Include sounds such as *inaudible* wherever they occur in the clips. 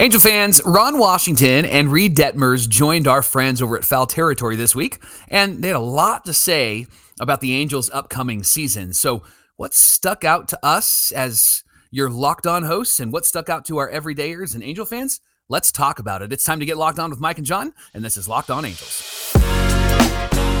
Angel fans, Ron Washington and Reid Detmers joined our friends over at Foul Territory this week, and they had a lot to say about the Angels' upcoming season. So, what stuck out to us as your locked on hosts, and what stuck out to our everydayers and Angel fans? Let's talk about it. It's time to get locked on with Mike and John, and this is Locked On Angels.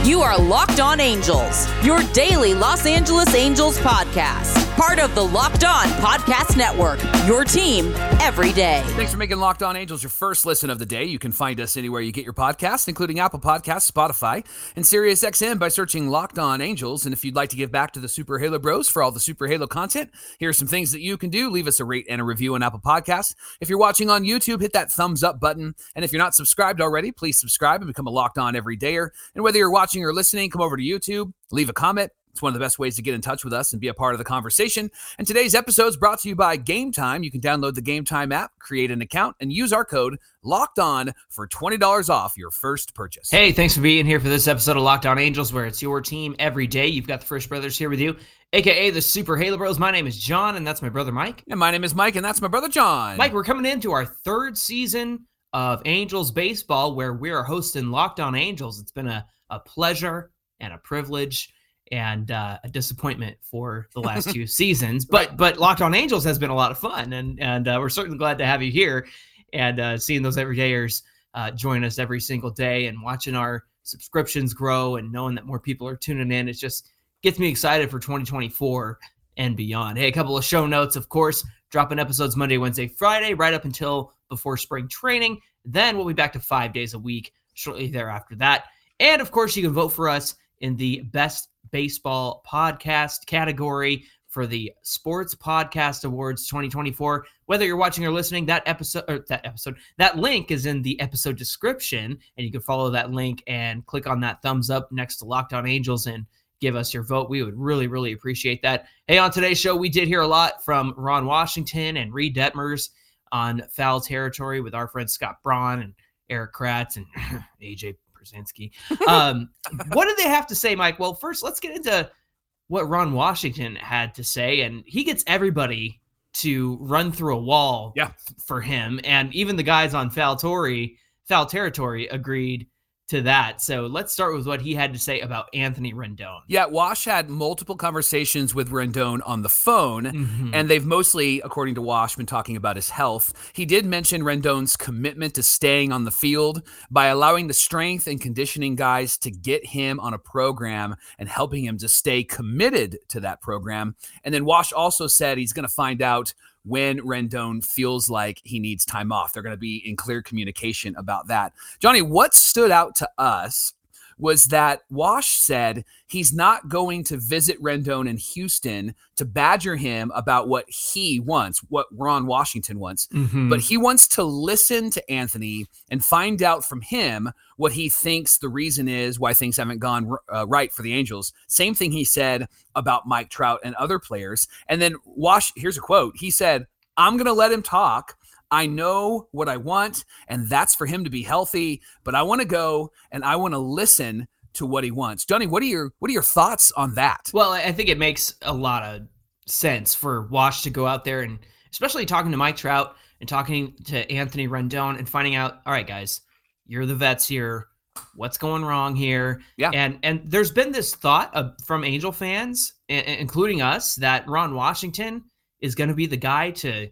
You are Locked On Angels, your daily Los Angeles Angels podcast. Part of the Locked On Podcast Network, your team every day. Thanks for making Locked On Angels your first listen of the day. You can find us anywhere you get your podcast, including Apple Podcasts, Spotify, and SiriusXM by searching Locked On Angels. And if you'd like to give back to the Super Halo Bros for all the Super Halo content, here are some things that you can do. Leave us a rate and a review on Apple Podcasts. If you're watching on YouTube, hit that thumbs up button. And if you're not subscribed already, please subscribe and become a Locked On everydayer. And whether you're watching or listening, come over to YouTube, leave a comment. It's one of the best ways to get in touch with us and be a part of the conversation. And today's episode is brought to you by Game Time. You can download the Game Time app, create an account, and use our code Locked On for $20 off your first purchase. Hey, thanks for being here for this episode of Locked On Angels, where it's your team every day. You've got the First Brothers here with you, aka the Super Halo Bros. My name is John, and that's my brother Mike. And my name is Mike, and that's my brother John. Mike, we're coming into our third season of Angels baseball, where we are hosting Locked On Angels. It's been a, a pleasure and a privilege and uh, a disappointment for the last *laughs* two seasons. But Right. but Locked On Angels has been a lot of fun, and and uh, we're certainly glad to have you here and uh, seeing those everydayers uh, join us every single day and watching our subscriptions grow and knowing that more people are tuning in. It just gets me excited for 2024 and beyond. Hey, a couple of show notes, of course, dropping episodes Monday, Wednesday, Friday, right up until before spring training. Then we'll be back to five days a week shortly thereafter that. And of course, you can vote for us in the best baseball podcast category for the Sports Podcast Awards 2024. Whether you're watching or listening, that episode or that episode, that link is in the episode description, and you can follow that link and click on that thumbs up next to Locked On Angels and give us your vote. We would really, really appreciate that. Hey, on today's show, we did hear a lot from Ron Washington and Reid Detmers on foul territory with our friend Scott Braun and Erik Kratz and *clears throat* AJ Um, what did they have to say, Mike? Well, first, let's get into what Ron Washington had to say, and he gets everybody to run through a wall Yeah. for him, and even the guys on foul territory, foul territory agreed to that. So let's start with what he had to say about Anthony Rendon. Yeah, Wash had multiple conversations with Rendon on the phone, Mhm. and they've mostly, according to Wash, been talking about his health. He did mention Rendon's commitment to staying on the field by allowing the strength and conditioning guys to get him on a program and helping him to stay committed to that program. And then Wash also said he's going to find out when Rendon feels like he needs time off. They're going to be in clear communication about that. Johnny, what stood out to us was that Wash said he's not going to visit Rendon in Houston to badger him about what he wants, what Ron Washington wants, Mhm. but he wants to listen to Anthony and find out from him what he thinks the reason is why things haven't gone uh, right for the Angels. Same thing he said about Mike Trout and other players. And then Wash, here's a quote. He said, I'm going to let him talk. I know what I want, and that's for him to be healthy. But I want to go and I want to listen to what he wants. Johnny, what are your what are your thoughts on that? Well, I think it makes a lot of sense for Wash to go out there and especially talking to Mike Trout and talking to Anthony Rendon and finding out, all right, guys, you're the vets here. What's going wrong here? Yeah. And and there's been this thought of, from Angel fans, i- including us, that Ron Washington is going to be the guy to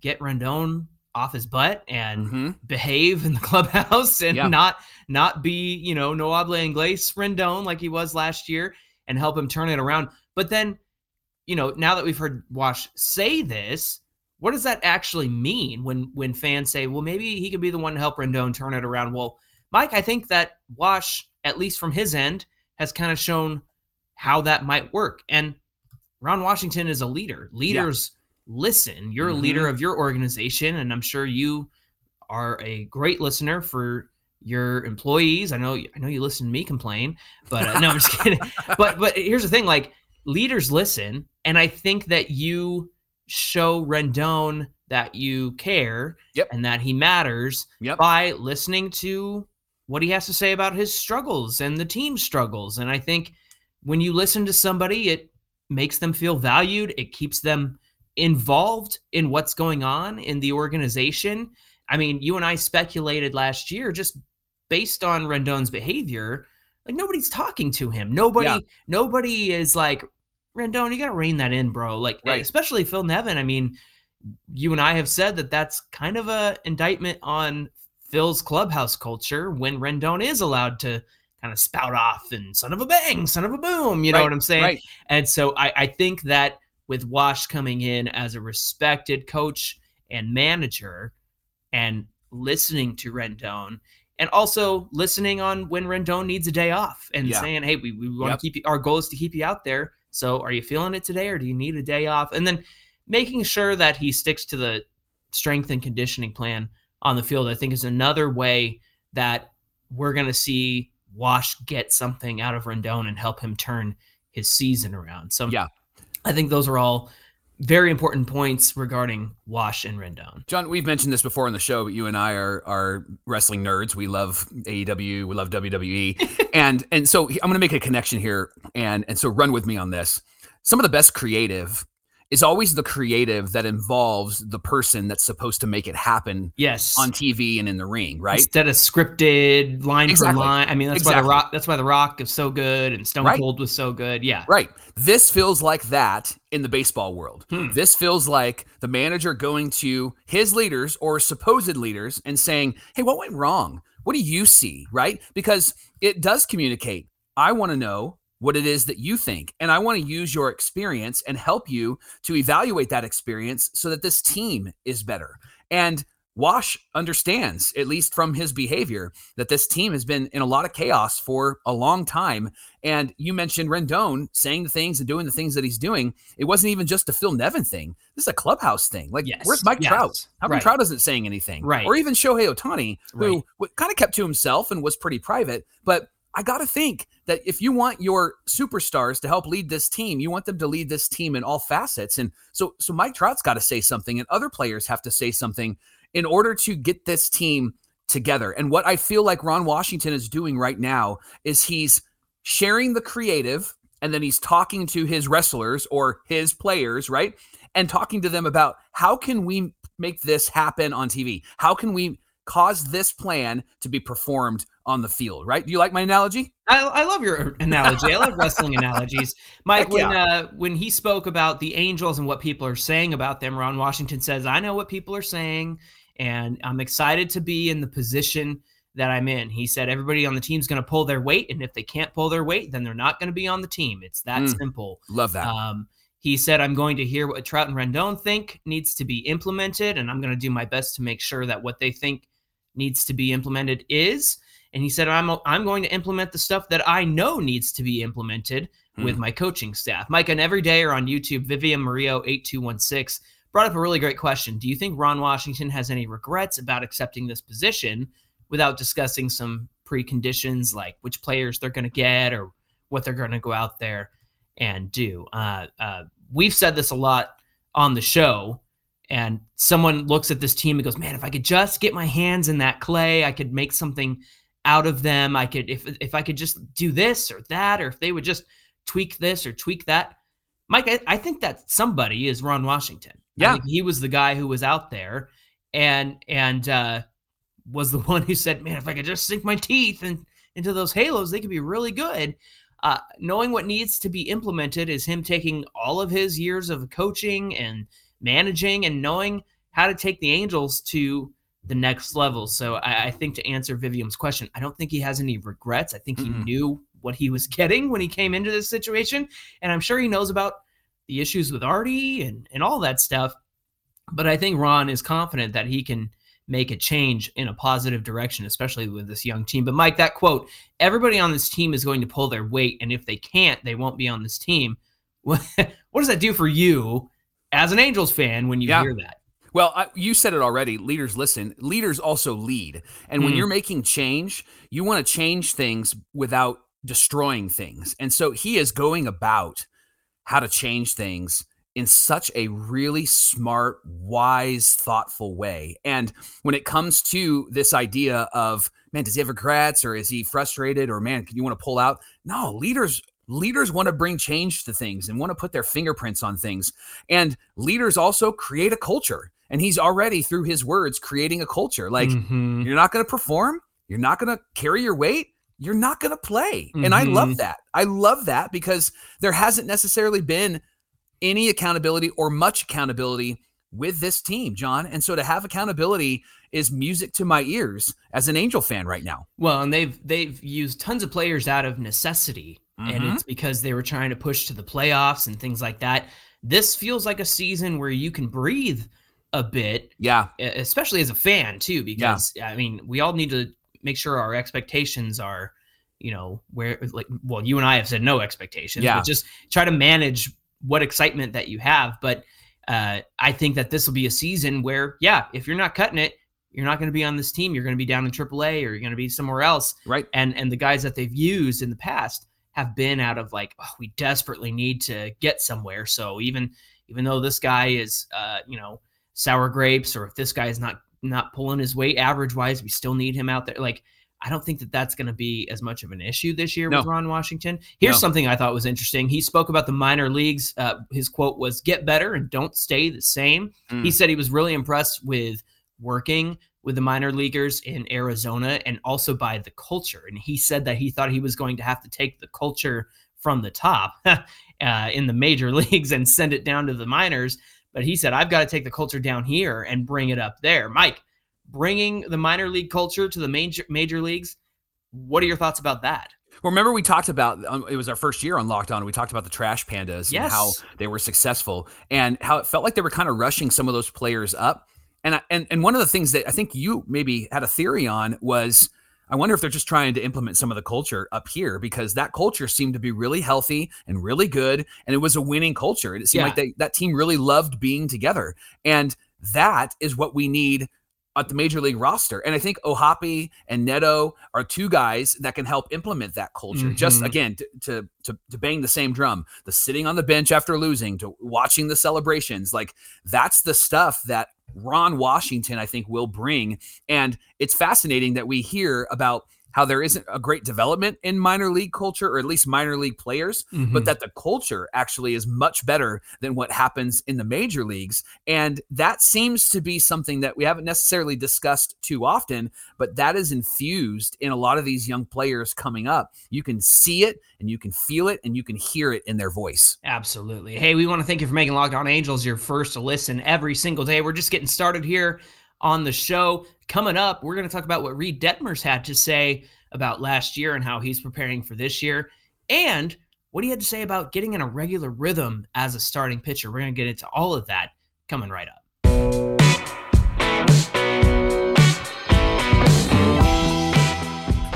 get Rendon off his butt and Mhm. behave in the *laughs* clubhouse and Yeah. not not be you know no habla inglés Rendon like he was last year and help him turn it around. But then, you know, now that we've heard Wash say this, what does that actually mean when when fans say, well, maybe he could be the one to help Rendon turn it around? Well, Mike, I think that Wash, at least from his end, has kind of shown how that might work. And Ron Washington is a leader. Leaders listen. You're a leader of your organization, and I'm sure you are a great listener for your employees. I know I know you listen to me complain, but uh, no, I'm just kidding. *laughs* But but here's the thing: like leaders listen, and I think that you show Rendon that you care Yep. and that he matters Yep. by listening to what he has to say about his struggles and the team's struggles. And I think when you listen to somebody, it makes them feel valued. It keeps them involved in what's going on in the organization. I mean, you and I speculated last year just based on Rendon's behavior, like nobody's talking to him. Nobody, Yeah. nobody is like, Rendon, you got to rein that in, bro. Like, eh, Right. especially Phil Nevin. I mean, you and I have said that that's kind of a indictment on Phil's clubhouse culture when Rendon is allowed to kind of spout off and son of a bang, son of a boom. You know Right, what I'm saying? Right. And so I, I think that with Wash coming in as a respected coach and manager and listening to Rendon and also listening on when Rendon needs a day off and Yeah. saying, hey, we, we want Yep. to keep you, our goal is to keep you out there. So are you feeling it today or do you need a day off? And then making sure that he sticks to the strength and conditioning plan on the field, I think is another way that we're going to see Wash get something out of Rendon and help him turn his season around. So Yeah. I think those are all very important points regarding Wash and Rendon. John, we've mentioned this before on the show, but you and I are are wrestling nerds. We love AEW, we love WWE, *laughs* and and so I'm going to make a connection here, and and so run with me on this. Some of the best creative is always the creative that involves the person that's supposed to make it happen Yes. on TV and in the ring, right? Instead of scripted line Exactly. for line. I mean, that's why the Rock. That's why the Rock is so good and Stone Right. Cold was so good. Yeah. Right. This feels like that in the baseball world. Hmm. This feels like the manager going to his leaders or supposed leaders and saying, Hey, what went wrong? What do you see? Right? Because it does communicate. I want to know what it is that you think. And I want to use your experience and help you to evaluate that experience so that this team is better. And Wash understands, at least from his behavior, that this team has been in a lot of chaos for a long time. And you mentioned Rendon saying the things and doing the things that he's doing. It wasn't even just a Phil Nevin thing. This is a clubhouse thing. Like, Yes. where's Mike Yes. Trout? How come Right. Trout isn't saying anything? Right. Or even Shohei Ohtani, who Right. kind of kept to himself and was pretty private. But I got to think that if you want your superstars to help lead this team, you want them to lead this team in all facets. And so, so Mike Trout's got to say something, and other players have to say something in order to get this team together. And what I feel like Ron Washington is doing right now is he's sharing the creative and then he's talking to his wrestlers or his players, right? And talking to them about how can we make this happen on TV? How can we cause this plan to be performed on the field, right? Do you like my analogy? I, I love your *laughs* analogy. I love wrestling analogies, Mike. Heck When uh, when he spoke about the Angels and what people are saying about them, Ron Washington says, "I know what people are saying, and I'm excited to be in the position that I'm in." He said, "Everybody on the team's going to pull their weight, and if they can't pull their weight, then they're not going to be on the team. It's that Mm. simple." Love that. Um, he said, I'm going to hear what Trout and Rendon think needs to be implemented, and I'm going to do my best to make sure that what they think needs to be implemented is. And he said, I'm, I'm going to implement the stuff that I know needs to be implemented with my coaching staff. Mike, and every day or on YouTube, Vivian Mario 8216 brought up a really great question. Do you think Ron Washington has any regrets about accepting this position without discussing some preconditions like which players they're going to get or what they're going to go out there and do. Uh, uh, we've said this a lot on the show, and someone looks at this team and goes, "Man, if I could just get my hands in that clay, I could make something out of them. I could, if if I could just do this or that, or if they would just tweak this or tweak that." Mike, I, I think that somebody is Ron Washington. I Yeah. he was the guy who was out there and and uh, was the *laughs* one who said, "Man, if I could just sink my teeth and into those halos, they could be really good." uh, knowing what needs to be implemented is him taking all of his years of coaching and managing and knowing how to take the Angels to the next level. So I, I think to answer Vivian's question, I don't think he has any regrets. I think he Mm-mm. knew what he was *laughs* getting when he came into this situation. And I'm sure he knows about the issues with Artie and, and all that stuff. But I think Ron is confident that he can make a change in a positive direction, especially with this young team. But Mike, that quote, everybody on this team is going to pull their weight, and if they can't, they won't be on this team. What, *laughs* what does that do for you as an Angels fan when you Yeah. hear that? Well, I, you said it already. Leaders listen. Leaders also lead. And when Mm. you're making change, you want to change things without destroying things. And so he is going about how to change things in such a really smart, wise, thoughtful way. And when it comes to this idea of, man, does he have regrets or is he frustrated or man, can you want to pull out? No, leaders leaders want to bring change to things and want to put their fingerprints on things. And leaders also create a culture. and he's already through his words creating a culture. Like Mhm. you're not going to perform, you're not going to carry your weight, you're not going to play. And I love Mhm. that. I love that because there hasn't necessarily been any accountability or much accountability with this team, John. And so to have accountability is music to my ears as an Angel fan right now. Well, and they've they've used tons of players out of necessity, and Mhm. it's because they were trying to push to the playoffs and things like that. This feels like a season where you can breathe a bit, Yeah. especially as a fan too, because I mean, we all need to make sure our expectations are, you know, where like well, you and I have said no expectations, Yeah. but just try to manage what excitement that you have. But uh, I think that this will be a season where, yeah, if you're not cutting it, you're not going to be on this team. You're going to be down in AAA or you're going to be somewhere else. Right. And and the guys that they've used in the past have been out of like, oh, we desperately need to get somewhere. So even even though this guy is, uh, you know, sour grapes, or if this guy is not not pulling his weight average wise, we still need him out there. Like, I don't think that that's going to be as much of an issue this year No. with Ron Washington. Here's No. something I thought was interesting. He spoke about the minor leagues. Uh, his quote was, "Get better and don't stay the same." Mm. He said he was really impressed with working with the minor leaguers in Arizona and also by the culture. And he said that he thought he was going to have to take the culture from the top *laughs* uh, in the major *laughs* leagues and send it down to the minors. But he said, I've got to take the culture down here and bring it up there. Mike, bringing the minor league culture to the major major leagues. What are your thoughts about that? Well, remember we talked about um, it was our first year on Locked On. We talked about the Trash Pandas and how they were successful and how it felt like they were kind of rushing some of those players up. And I, and and one of the things that I think you maybe had a theory on was I wonder if they're just trying to implement some of the culture up here because that culture seemed to be really healthy and really good and it was a winning culture. And it seemed Yeah. like they, that team really loved being together. And that is what we need at the major league roster. And I think O'Hoppe and Neto are two guys that can help implement that culture. Just Mhm. again, to, to to to bang the same drum, the sitting on the bench after losing, to watching the celebrations, like that's the stuff that Ron Washington, I think, will bring. And it's fascinating that we hear about how there isn't a great development in minor league culture, or at least minor league players, but mm-hmm. that the culture actually is much better than what happens in the major leagues. And that seems to be something that we haven't necessarily discussed too often, but that is infused in a lot of these young players coming up. You can see it and you can feel it and you can hear it in their voice. Absolutely. Hey, we want to thank you for making Locked On Angels your first listen every single day. We're just getting started here on the show. Coming up, we're going to talk about what Reid Detmers had to say about last year and how he's preparing for this year, and what he had to say about getting in a regular rhythm as a starting pitcher. We're going to get into all of that coming right up.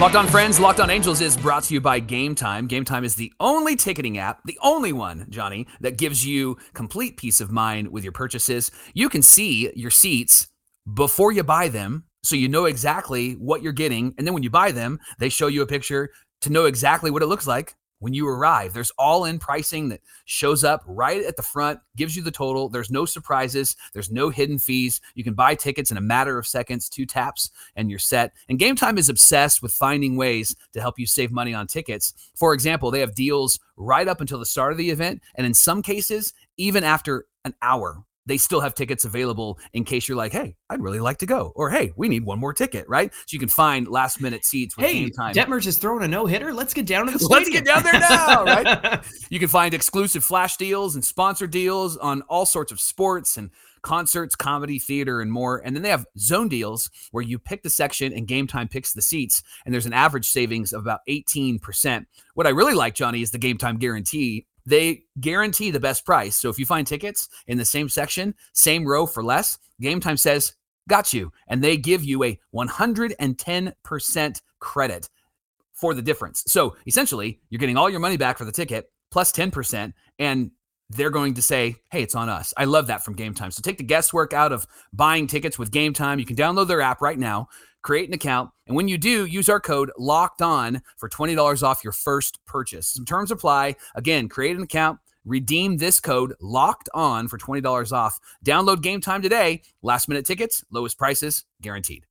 Locked on Friends, Locked on Angels is brought to you by Game Time. Game Time is the only ticketing app, the only one, Johnny, that gives you complete peace of mind with your purchases. You can see your seats before you buy them, so you know exactly what you're getting. And then when you buy them, they show you a picture to know exactly what it looks like when you arrive. There's all in pricing that shows up right at the front, gives you the total. There's no surprises, there's no hidden fees. You can buy tickets in a matter of seconds, two taps, and you're set. And Game Time is obsessed with finding ways to help you save money on tickets. For example, they have deals right up until the start of the event, and in some cases, even after an hour. They still have tickets available in case you're like, hey, I'd really like to go. Or hey, we need one more ticket, right? So you can find last minute seats with Hey, game time. Detmers is throwing a no hitter. Let's get down to the stadium. *laughs* Let's get down there now, right? *laughs* You can find exclusive flash deals and sponsor deals on all sorts of sports and concerts, comedy, theater, and more. And then they have zone deals where you pick the section and game time picks the seats. And there's an average savings of about 18%. What I really like, Johnny, is the game time guarantee. They guarantee the best price. So if you find tickets in the same section, same row for less, game time says, got you. And they give you a 110% credit for the difference. So essentially, you're getting all your money back for the ticket plus 10%, and they're going to say, hey, it's on us. I love that from Game Time. So take the guesswork out of buying tickets with Game Time. You can download their app right now, create an account, and when you do, use our code locked on for $20 off your first purchase. Some terms apply. Again, create an account. Redeem this code locked on for $20 off. Download Game Time today. Last minute tickets, lowest prices guaranteed.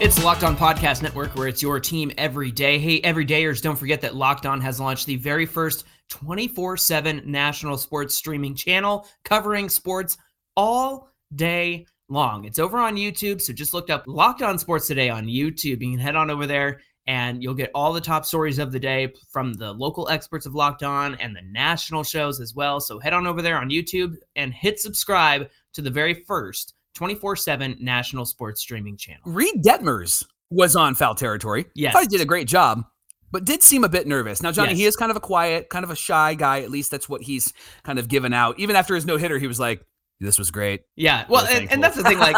It's Locked On Podcast Network, where it's your team every day. Hey, everydayers, don't forget that Locked On has launched the very first 24 7 national sports streaming channel covering sports all day long. It's over on YouTube. So just look up Locked On Sports Today on YouTube. You can head on over there and you'll get all the top stories of the day from the local experts of Locked On and the national shows as well. So head on over there on YouTube and hit subscribe to the very first 24 7 national sports streaming channel. Reid Detmers was on foul territory. Yes. Thought he did a great job, but did seem a bit nervous. Now, Johnny, he is kind of a quiet, kind of a shy guy. At least that's what he's kind of given out. Even after his no hitter, he was like, this was great. Yeah. Well, Really and, and that's the thing. Like,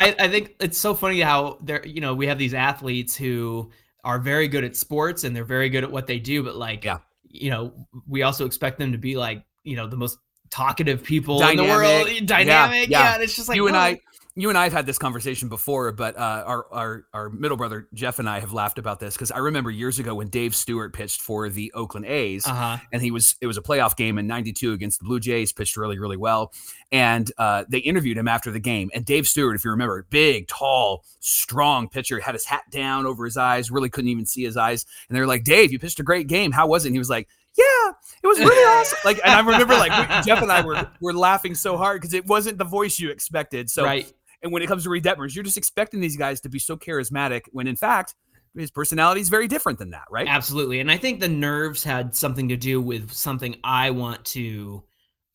I, I think it's so funny how there, you know, we have these athletes who are very good at sports and they're very good at what they do, but like, Yeah. you know, we also expect them to be like, you know, the most talkative people in the world, dynamic. Yeah, yeah. and it's just like you and I, you and I have had this conversation before, but uh, our our our middle brother Jeff and I have laughed about this because I remember years ago when Dave Stewart pitched for the Oakland A's, Uh-huh. and he was it was a playoff game in '92 against the Blue Jays, pitched really really well, and uh, they interviewed him after the game, and Dave Stewart, if you remember, big, tall, strong pitcher, had his hat down over his eyes, really couldn't even see his eyes, and they were like, Dave, you pitched a great game, how was it? And he was like. Yeah, it was really awesome. *laughs* Like, and I remember, like Jeff and I were were laughing so hard because it wasn't the voice you expected. So, right. and when it comes to Reid Detmers, you're just expecting these guys to be so charismatic when in fact his personality is very different than that, right? Absolutely. And I think the nerves had something to do with something I want to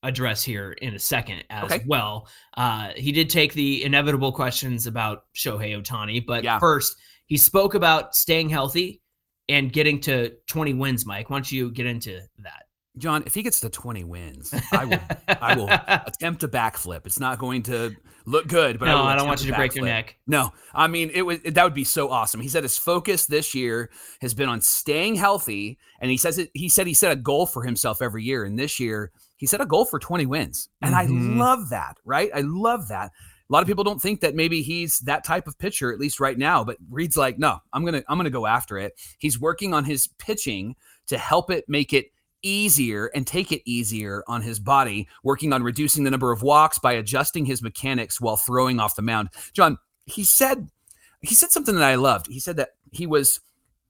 address here in a second as Okay. well. Uh, he did take the inevitable questions about Shohei Ohtani, but Yeah. first, he spoke about staying healthy and getting to 20 wins, Mike. Why don't you get into that? John, if he gets to 20 wins, I will I will *laughs* attempt a backflip. It's not going to look good, but I, no, will I, don't want you to break your neck. No, I mean it was that would be so awesome. He said his focus this year has been on staying healthy, and he says it. He said he set a goal for himself every year, and this year he set a goal for 20 wins, and Mhm. I love that. Right, I love that. A lot of people don't think that maybe he's that type of pitcher, at least right now. But Reid's like, no, I'm gonna I'm gonna go after it. He's working on his pitching to help it make it easier and take it easier on his body, working on reducing the number of walks by adjusting his mechanics while throwing off the mound. John, he said he said something that I loved. He said that he was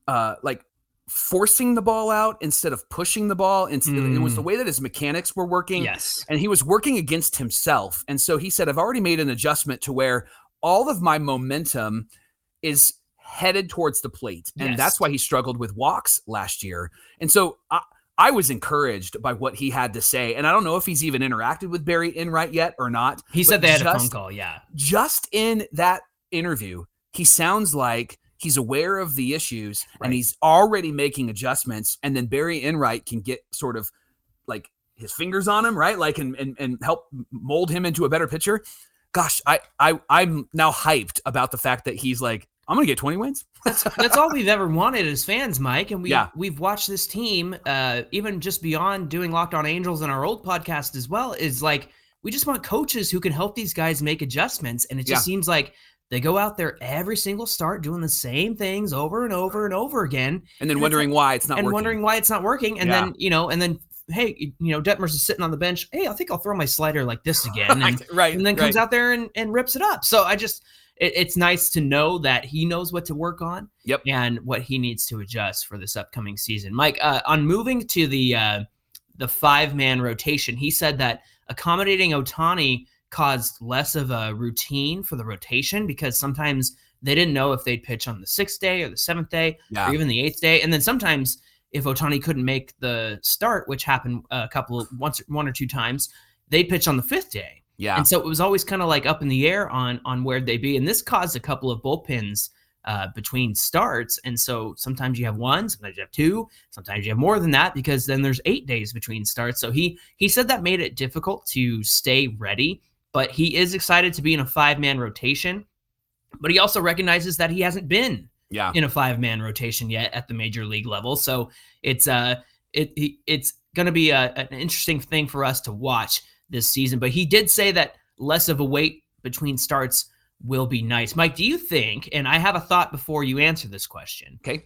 uh like forcing the ball out instead of pushing the ball. And it was the hmm. way that his mechanics were working Yes. and he was working against himself. And so he said, I've already made an adjustment to where all of my momentum is headed towards the plate. And Yes. that's why he struggled with walks last year. And so I, I was encouraged by what he had to say. And I don't know if he's even interacted with Barry Enright yet or not. He said they had a phone call. Yeah. Just in that interview, he sounds like he's aware of the issues Right. and he's already making adjustments. And then Barry Enright can get sort of like his fingers on him, right? Like and and, and help mold him into a better pitcher. Gosh, I I I'm now hyped about the fact that he's like, I'm gonna get 20 wins. *laughs* That's that's all we've ever wanted as fans, Mike. And we Yeah. we've watched this team, uh, even just beyond doing Locked On Angels in our old podcast as well. Is like we just want coaches who can help these guys make adjustments. And it just Yeah. seems like they go out there every single start doing the same things over and over and over again, And then And wondering why it's not and working. wondering why it's not working. And Yeah. then you know, and then hey, you know, Detmers is sitting on the bench. Hey, I think I'll throw my slider like this *laughs* again. And right, right, and then comes right. out there and, and rips it up. So I just, it, it's nice to know that he knows what to work on. Yep. And what he needs to adjust for this upcoming season. Mike, uh, on moving to the uh, the five man rotation, he said that accommodating Ohtani caused less of a routine for the rotation because sometimes they didn't know if they'd pitch on the sixth day or the seventh day Yeah. or even the eighth day. And then sometimes if Ohtani couldn't make the start, which happened a couple of once one or two times, they'd pitch on the fifth day. Yeah. And so it was always kind of like up in the air on on where they'd be. And this caused a couple of bullpens uh, between starts. And so sometimes you have one, sometimes you have two, sometimes you have more than that because then there's eight days between starts. So he he said that made it difficult to stay ready, but he is excited to be in a five man rotation. But he also recognizes that he hasn't been yeah. in a five man rotation yet at the major league level. So it's uh it it's going to be a, an interesting thing for us to watch this season. But he did say that less of a wait between starts will be nice. Mike, do you think? And I have a thought before you answer this question. Okay.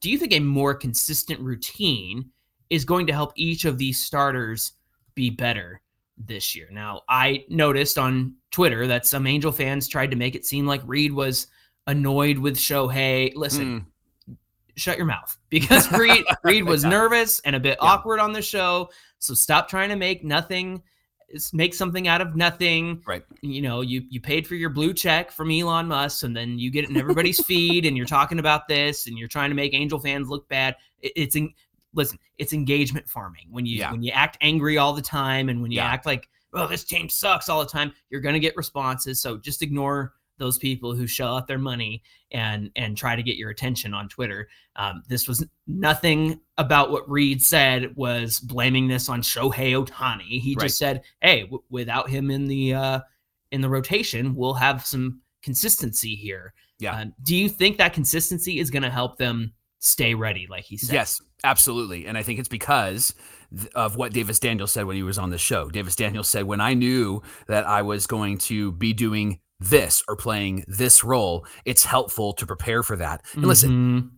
Do you think a more consistent routine is going to help each of these starters be better this year? Now, I noticed on Twitter that some Angel fans tried to make it seem like Reid was annoyed with Shohei. Listen, Mm, shut your mouth because Reid *laughs* Reid was nervous and a bit Yeah. awkward on the show. So stop trying to make nothing make something out of nothing. Right. You know, you you paid for your blue check from Elon Musk and then you get it in everybody's feed and you're talking about this and you're trying to make Angel fans look bad. It- it's in, listen, it's engagement farming. When you Yeah. when you act angry all the time and when you Yeah. act like, oh, this team sucks all the time, you're gonna get responses. So just ignore those people who shell out their money and and try to get your attention on Twitter. Um, this was nothing about what Reid said was blaming this on Shohei Ohtani. He Right. just said, "Hey, w- without him in the uh, in the rotation, we'll have some consistency here." Yeah. Uh, do you think that consistency is going to help them stay ready, like he said? Yes, absolutely. And I think it's because of what Davis Daniels said when he was on the show. Davis Daniels said, When I knew that I was going to be doing this or playing this role, it's helpful to prepare for that. And listen, Mhm.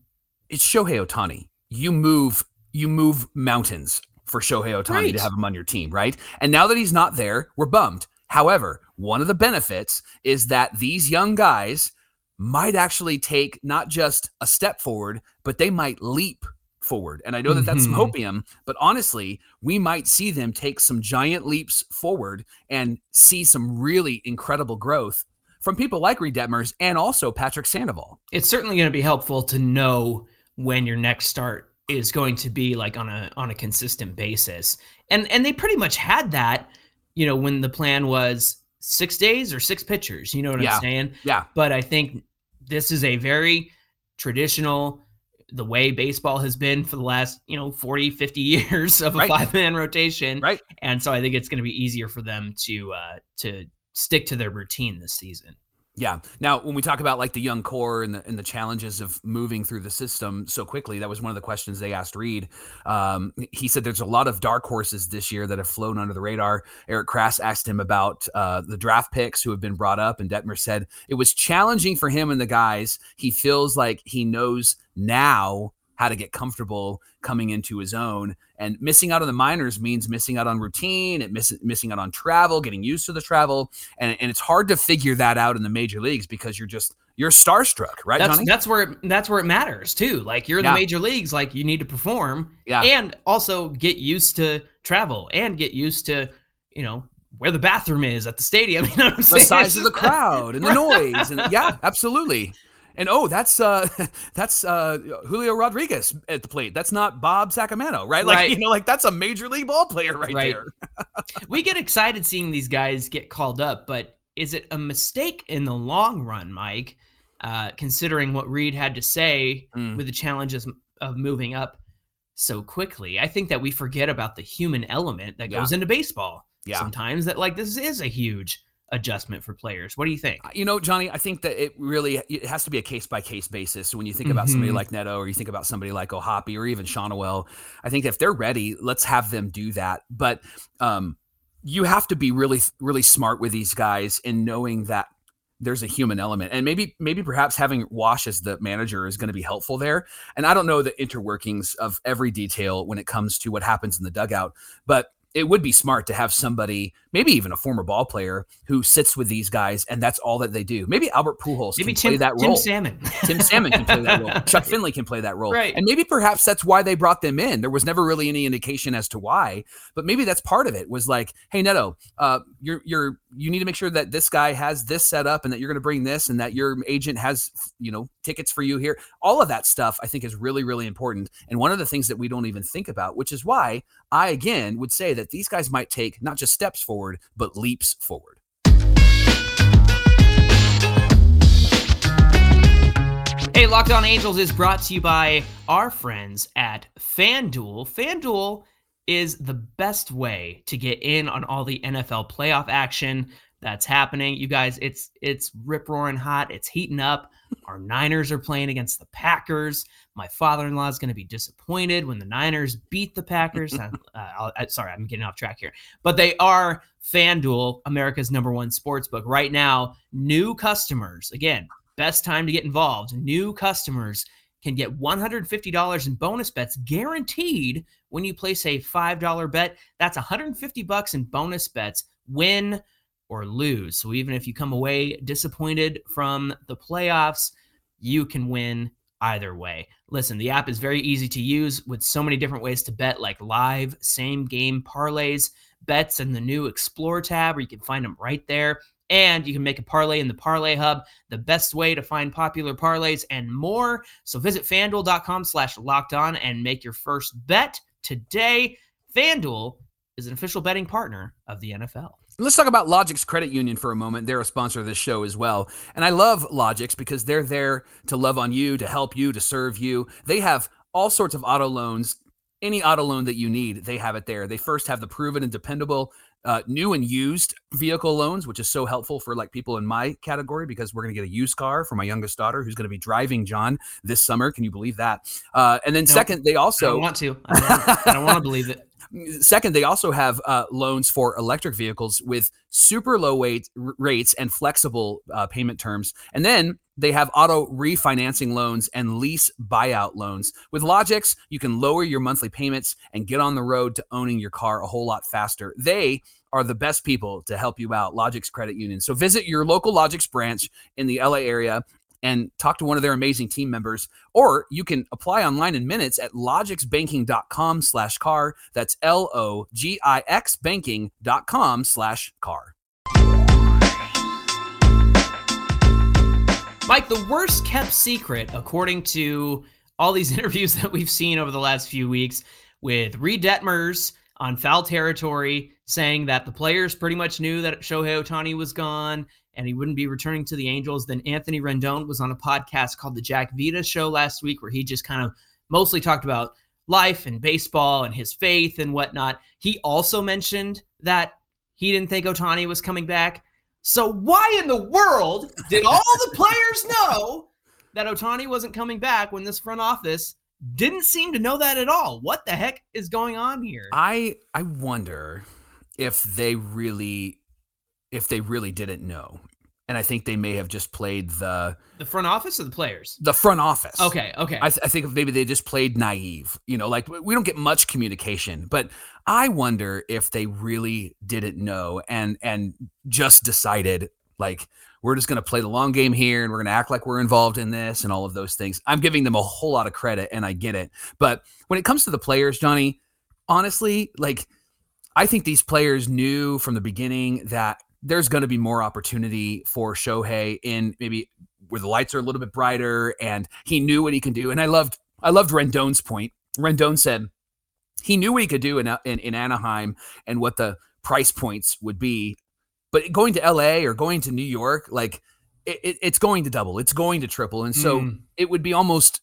it's Shohei Ohtani. You move, you move mountains for Shohei Ohtani Right. to have him on your team, right? And now that he's not there, we're bummed. However, one of the benefits is that these young guys might actually take not just a step forward, but they might leap forward. And I know that that's some Mhm. hopium, but honestly, we might see them take some giant leaps forward and see some really incredible growth from people like Reid Detmers and also Patrick Sandoval. it's certainly going to be helpful to know when your next start is going to be like on a on a consistent basis. And and they pretty much had that, you know, when the plan was 6 days or 6 pitchers, you know what Yeah. I'm saying? Yeah. But I think this is a very traditional the way baseball has been for the last, you know, 40, 50 *laughs* years of a Right. five-man rotation. Right. And so I think it's going to be easier for them to uh to stick to their routine this season. Yeah. Now, when we talk about like the young core and the and the challenges of moving through the system so quickly, that was one of the questions they asked Reid. Um, he said there's a lot of dark horses this year that have flown under the radar. Erik Kratz asked him about uh, the draft picks who have been brought up, and Detmer said it was challenging for him and the guys. He feels like he knows now how to get comfortable coming into his own. And missing out on the minors means missing out on routine, it miss, missing out on travel, getting used to the travel and, and it's hard to figure that out in the major leagues because you're just you're starstruck, right, that's Johnny? that's where it, that's where it matters too. Like you're in Yeah. the major leagues, like you need to perform Yeah. and also get used to travel and get used to you know where the bathroom is at the stadium. *laughs* You know what I'm the size of the It's just like- crowd and the *laughs* noise, and yeah, absolutely. And oh, that's uh *laughs* that's uh Julio Rodriguez at the plate. That's not Bob Sacramento, right? Like Right. you know, like that's a major league ball player right, Right. there. *laughs* we get excited seeing these guys get called up, but is it a mistake in the long run, Mike? Uh, considering what Reid had to say Mm. with the challenges of moving up so quickly, I think that we forget about the human element that Yeah. goes into baseball. Yeah. Sometimes that like this is a huge adjustment for players. What do you think? You know, Johnny, I think that it really it has to be a case by case basis. So when you think about somebody Mhm. like Neto or you think about somebody like O'Hoppe or even Schanuel, I think if they're ready, let's have them do that. But um, you have to be really, really smart with these guys in knowing that there's a human element and maybe maybe perhaps having wash as the manager is going to be helpful there and i don't know the interworkings of every detail when it comes to what happens in the dugout but it would be smart to have somebody, maybe even a former ball player, who sits with these guys and that's all that they do. Maybe Albert Pujols Maybe can Tim, play that Tim role. Tim Salmon. Tim Salmon can play that role. *laughs* Chuck Finley can play that role. Right. And maybe perhaps that's why they brought them in. There was never really any indication as to why, but maybe that's part of it was like, hey Neto, uh, you're you're you need to make sure that this guy has this set up and that you're going to bring this and that your agent has you know tickets for you here. All of that stuff I think is really really important. And one of the things that we don't even think about, which is why I again would say that these guys might take not just steps forward, but leaps forward. Hey, Locked On Angels is brought to you by our friends at FanDuel. FanDuel is the best way to get in on all the NFL playoff action that's happening. You guys, it's it's rip roaring hot. It's heating up. Our Niners are playing against the Packers. My father-in-law is going to be disappointed when the Niners beat the Packers. *laughs* uh, I'll, I, sorry, I'm getting off track here, but they are FanDuel, America's number one sports book right now. New customers, again, best time to get involved. New customers can get $150 in bonus bets guaranteed when you place a $5 bet. That's 150 bucks in bonus bets, win or lose. So even if you come away disappointed from the playoffs, you can win either way. Listen, the app is very easy to use with so many different ways to bet, like live, same game parlays, bets in the new Explore tab, where you can find them right there. And you can make a parlay in the Parlay Hub, the best way to find popular parlays and more. So visit fanduel.com slash locked on and make your first bet today. FanDuel is an official betting partner of the NFL. Let's talk about Logix Credit Union for a moment. They're a sponsor of this show as well. And I love Logix because they're there to love on you, to help you, to serve you. They have all sorts of auto loans. Any auto loan that you need, they have it there. They first have the proven and dependable uh, new and used vehicle loans, which is so helpful for like people in my category because we're going to get a used car for my youngest daughter who's going to be driving John this summer. Can you believe that? Uh, and then second, they also I want to. I don't, I don't want to believe it. Second, they also have uh, loans for electric vehicles with super low weight r- rates and flexible uh, payment terms. And then they have auto refinancing loans and lease buyout loans. With Logix, you can lower your monthly payments and get on the road to owning your car a whole lot faster. They are the best people to help you out, Logix Credit Union. So visit your local Logix branch in the LA area and talk to one of their amazing team members or you can apply online in minutes at logixbanking.com slash car. That's l-o-g-i-x banking.com slash car. Mike, the worst kept secret, according to all these *laughs* interviews that we've seen over the last few weeks with Reid Detmers on foul territory, saying that the players pretty much knew that Shohei Ohtani was gone and he wouldn't be returning to the Angels. Then Anthony Rendon was on a podcast called The Jack Vita Show last week, where he just kind of mostly talked about life and baseball and his faith and whatnot. He also mentioned that he didn't think Ohtani was coming back. So why in the world did all the players know that Ohtani wasn't coming back when this front office didn't seem to know that at all? What the heck is going on here? i i wonder if they really if they really didn't know and i think they may have just played the The front office or the players? the front office Okay, okay. I, th- I think maybe they just played naive, you know, like we don't get much communication, but I wonder if they really didn't know and and just decided like we're just going to play the long game here and we're going to act like we're involved in this and all of those things. I'm giving them a whole lot of credit and I get it. But when it comes to the players, Johnny, honestly, like I think these players knew from the beginning that there's going to be more opportunity for Shohei in maybe where the lights are a little bit brighter and he knew what he can do. And I loved I loved Rendon's point. Rendon said he knew what he could do in, in in Anaheim and what the price points would be, but going to LA or going to New York, like it, it- it's going to double, it's going to triple, and so Mm. it would be almost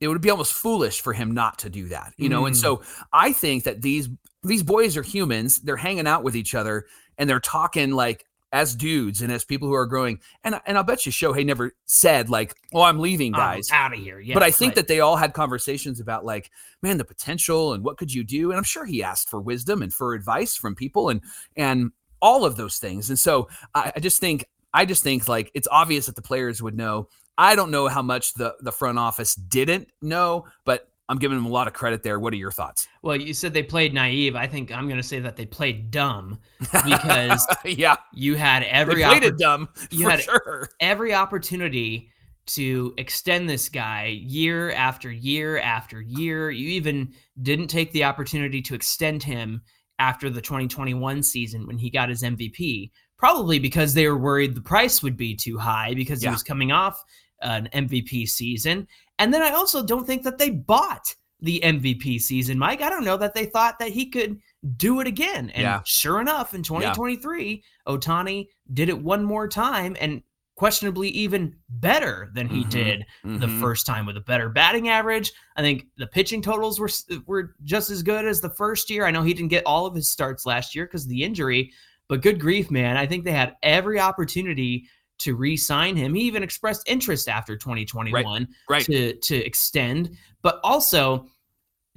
it would be almost foolish for him not to do that, you know. And Mm. so I think that these these boys are humans; they're hanging out with each other and they're talking like as dudes and as people who are growing. And and I'll bet you Shohei never said like, "Oh, I'm leaving, guys." out of here. Yeah, but I think that they all had conversations about like, man, the potential and what could you do? And I'm sure he asked for wisdom and for advice from people and and all of those things. And so I, I just think I just think like it's obvious that the players would know. I don't know how much the the front office didn't know, but I'm giving them a lot of credit there. What are your thoughts? Well, you said they played naive. I think I'm going to say that they played dumb *laughs* because yeah, you had they every oppor- it dumb you had- sure. every opportunity to extend this guy year after year after year. You even didn't take the opportunity to extend him after the 2021 season when he got his MVP, probably because they were worried the price would be too high because Yeah. he was coming off an MVP season. And then I also don't think that they bought the MVP season, Mike. I don't know that they thought that he could do it again. And Yeah. sure enough, in 2023, Ohtani did it one more time and questionably even better than he Mhm. did the Mhm. first time with a better batting average. I think the pitching totals were were just as good as the first year. I know he didn't get all of his starts last year because of the injury, but good grief, man. I think they had every opportunity to re-sign him. He even expressed interest after 2021 right. to to extend, but also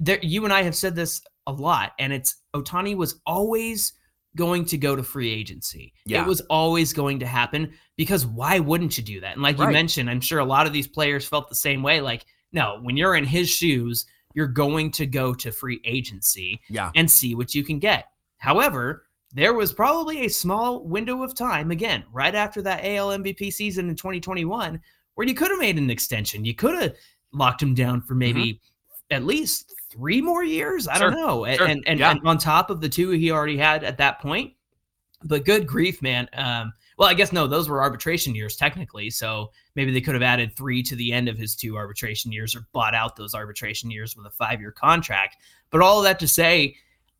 there you and I have said this a lot and it's Ohtani was always going to go to free agency. Yeah. It was always going to happen because why wouldn't you do that? And like you mentioned, I'm sure a lot of these players felt the same way like no, when you're in his shoes, you're going to go to free agency Yeah. and see what you can get. However, there was probably a small window of time, again, right after that AL MVP season in 2021, where you could have made an extension. You could have locked him down for maybe Mm-hmm. at least three more years. I Sure, don't know. Sure, And and, yeah. and on top of the two he already had at that point. But good grief, man. Um, well, I guess no, those were arbitration years technically. So maybe they could have added three to the end of his two arbitration years or bought out those arbitration years with a five year contract. But all of that to say,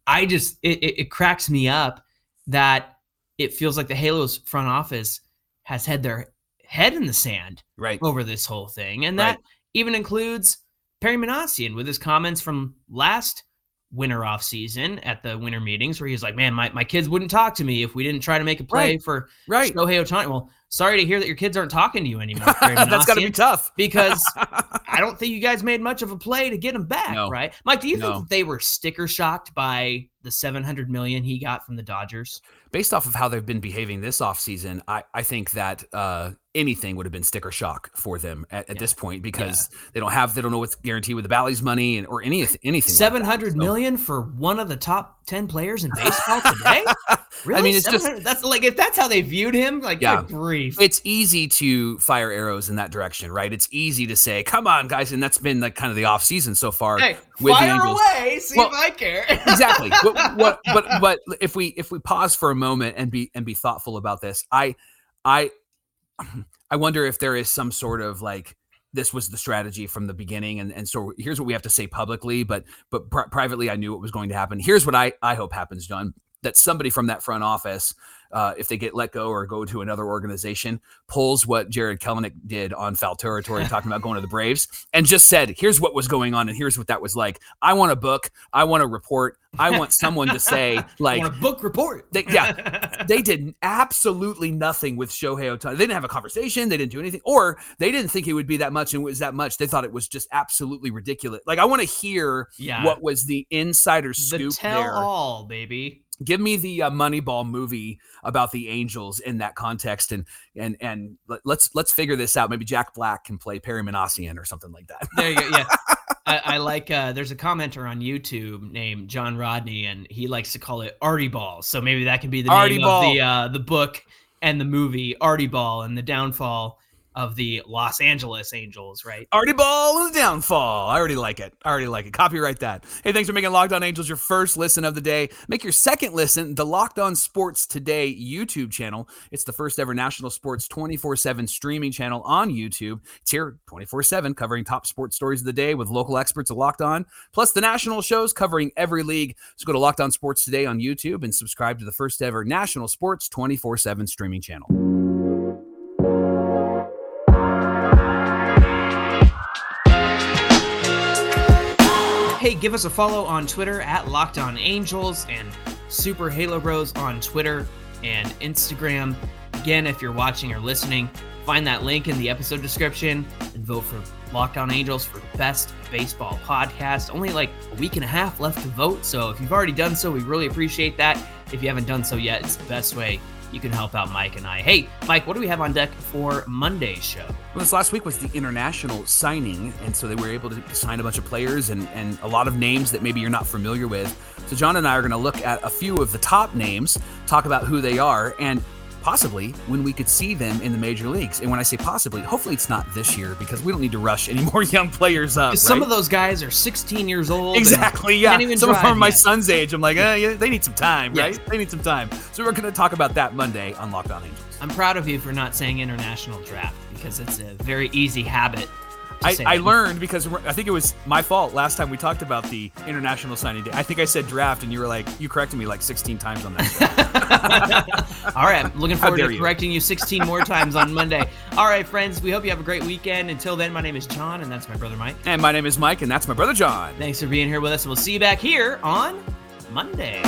I just it, it, it cracks me up that it feels like the Halos front office has had their head in the sand Right. over this whole thing. And that Right. even includes Perry Minasian with his comments from last winter off season at the winter meetings where he's like, man, my, my kids wouldn't talk to me if we didn't try to make a play Right. for Right. Shohei Ohtani. Well, sorry to hear that your kids aren't talking to you anymore. *laughs* That's got to be tough. *laughs* because I don't think you guys made much of a play to get him back, No. right? Mike, do you No. think that they were sticker shocked by the 700 million he got from the Dodgers? Based off of how they've been behaving this offseason, I, I think that uh, anything would have been sticker shock for them at, at Yeah. this point because they don't have they don't know what's guaranteed with the Bally's money and or any anything. like that. So- million for one of the top ten players in baseball today. *laughs* Really? I mean, it's just that's like if that's how they viewed him. Like, Yeah. grief. it's easy to fire arrows in that direction, right? It's easy to say, "Come on, guys," and that's been like kind of the off season so far. Hey, with the fire Angels. away. See Well, if I care. *laughs* exactly. what, what, but but if we if we pause for a moment and be and be thoughtful about this, I I *clears throat* I wonder if there is some sort of like this was the strategy from the beginning, and and so here's what we have to say publicly, but but pri- privately, I knew what was going to happen. Here's what I I hope happens, John. That somebody from that front office, uh, if they get let go or go to another organization, pulls what Jarred Kelenic did on foul territory, *laughs* talking about going to the Braves, and just said, "Here's what was going on, and here's what that was like. I want a book. I want a report. I want someone to say, *laughs* like, want a book report. They- yeah. *laughs* they did absolutely nothing with Shohei Ohtani. They didn't have a conversation. They didn't do anything, or they didn't think it would be that much, and it was that much. They thought it was just absolutely ridiculous. Like, I want to hear yeah. what was the insider scoop. the tell there. all, baby. Give me the uh, Moneyball movie about the Angels in that context, and and and let- let's let's figure this out. Maybe Jack Black can play Perry Minasian or something like that. There you go. Yeah. *laughs* I, I like uh there's a commenter on YouTube named John Rodney and he likes to call it Artie Ball. So maybe that can be the Artie name Ball. of the uh the book and the movie Artie Ball and the downfall of the Los Angeles Angels, right? Artie Ball and the downfall. I already like it. I already like it. Copyright that. Hey, thanks for making Locked On Angels your first listen of the day. Make your second listen the Locked On Sports Today YouTube channel. It's the first ever national sports 24 7 streaming channel on YouTube. It's here 24 7, covering top sports stories of the day with local experts at Locked On, plus the national shows covering every league. So go to Locked On Sports Today on YouTube and subscribe to the first ever national sports 24 7 streaming channel. Give us a follow on Twitter at Locked On Angels and Super Halo Bros on Twitter and Instagram. Again, if you're watching or listening, find that link in the episode description and vote for Locked On Angels for best baseball podcast. Only like a week and a half left to vote, so if you've already done so, we really appreciate that. If you haven't done so yet, it's the best way you can help out Mike and I. Hey, Mike, what do we have on deck for Monday's show? Well, this last week was the international signing, and so they were able to sign a bunch of players and, and a lot of names that maybe you're not familiar with. So John and I are going to look at a few of the top names, talk about who they are, and possibly when we could see them in the major leagues. And when I say possibly, hopefully it's not this year because we don't need to rush any *laughs* more young players up. Some of those guys are 16 years old. Exactly. Yeah. Some of them are my yet. son's age. I'm like, eh, yeah, they need some time, Yeah. right? They need some time. So we're going to talk about that Monday on Locked On Angels. I'm proud of you for not saying international draft because it's a very easy habit. I, I learned because I think it was my fault last time we talked about the international signing day. I think I said draft, and you were like, you corrected me like 16 times on that. *laughs* *laughs* All right, I'm looking forward to you. correcting you 16 more times on Monday. All right, friends, we hope you have a great weekend. Until then, my name is John, and that's my brother Mike. and my name is Mike, and that's my brother John. Thanks for being here with us, and we'll see you back here on Monday.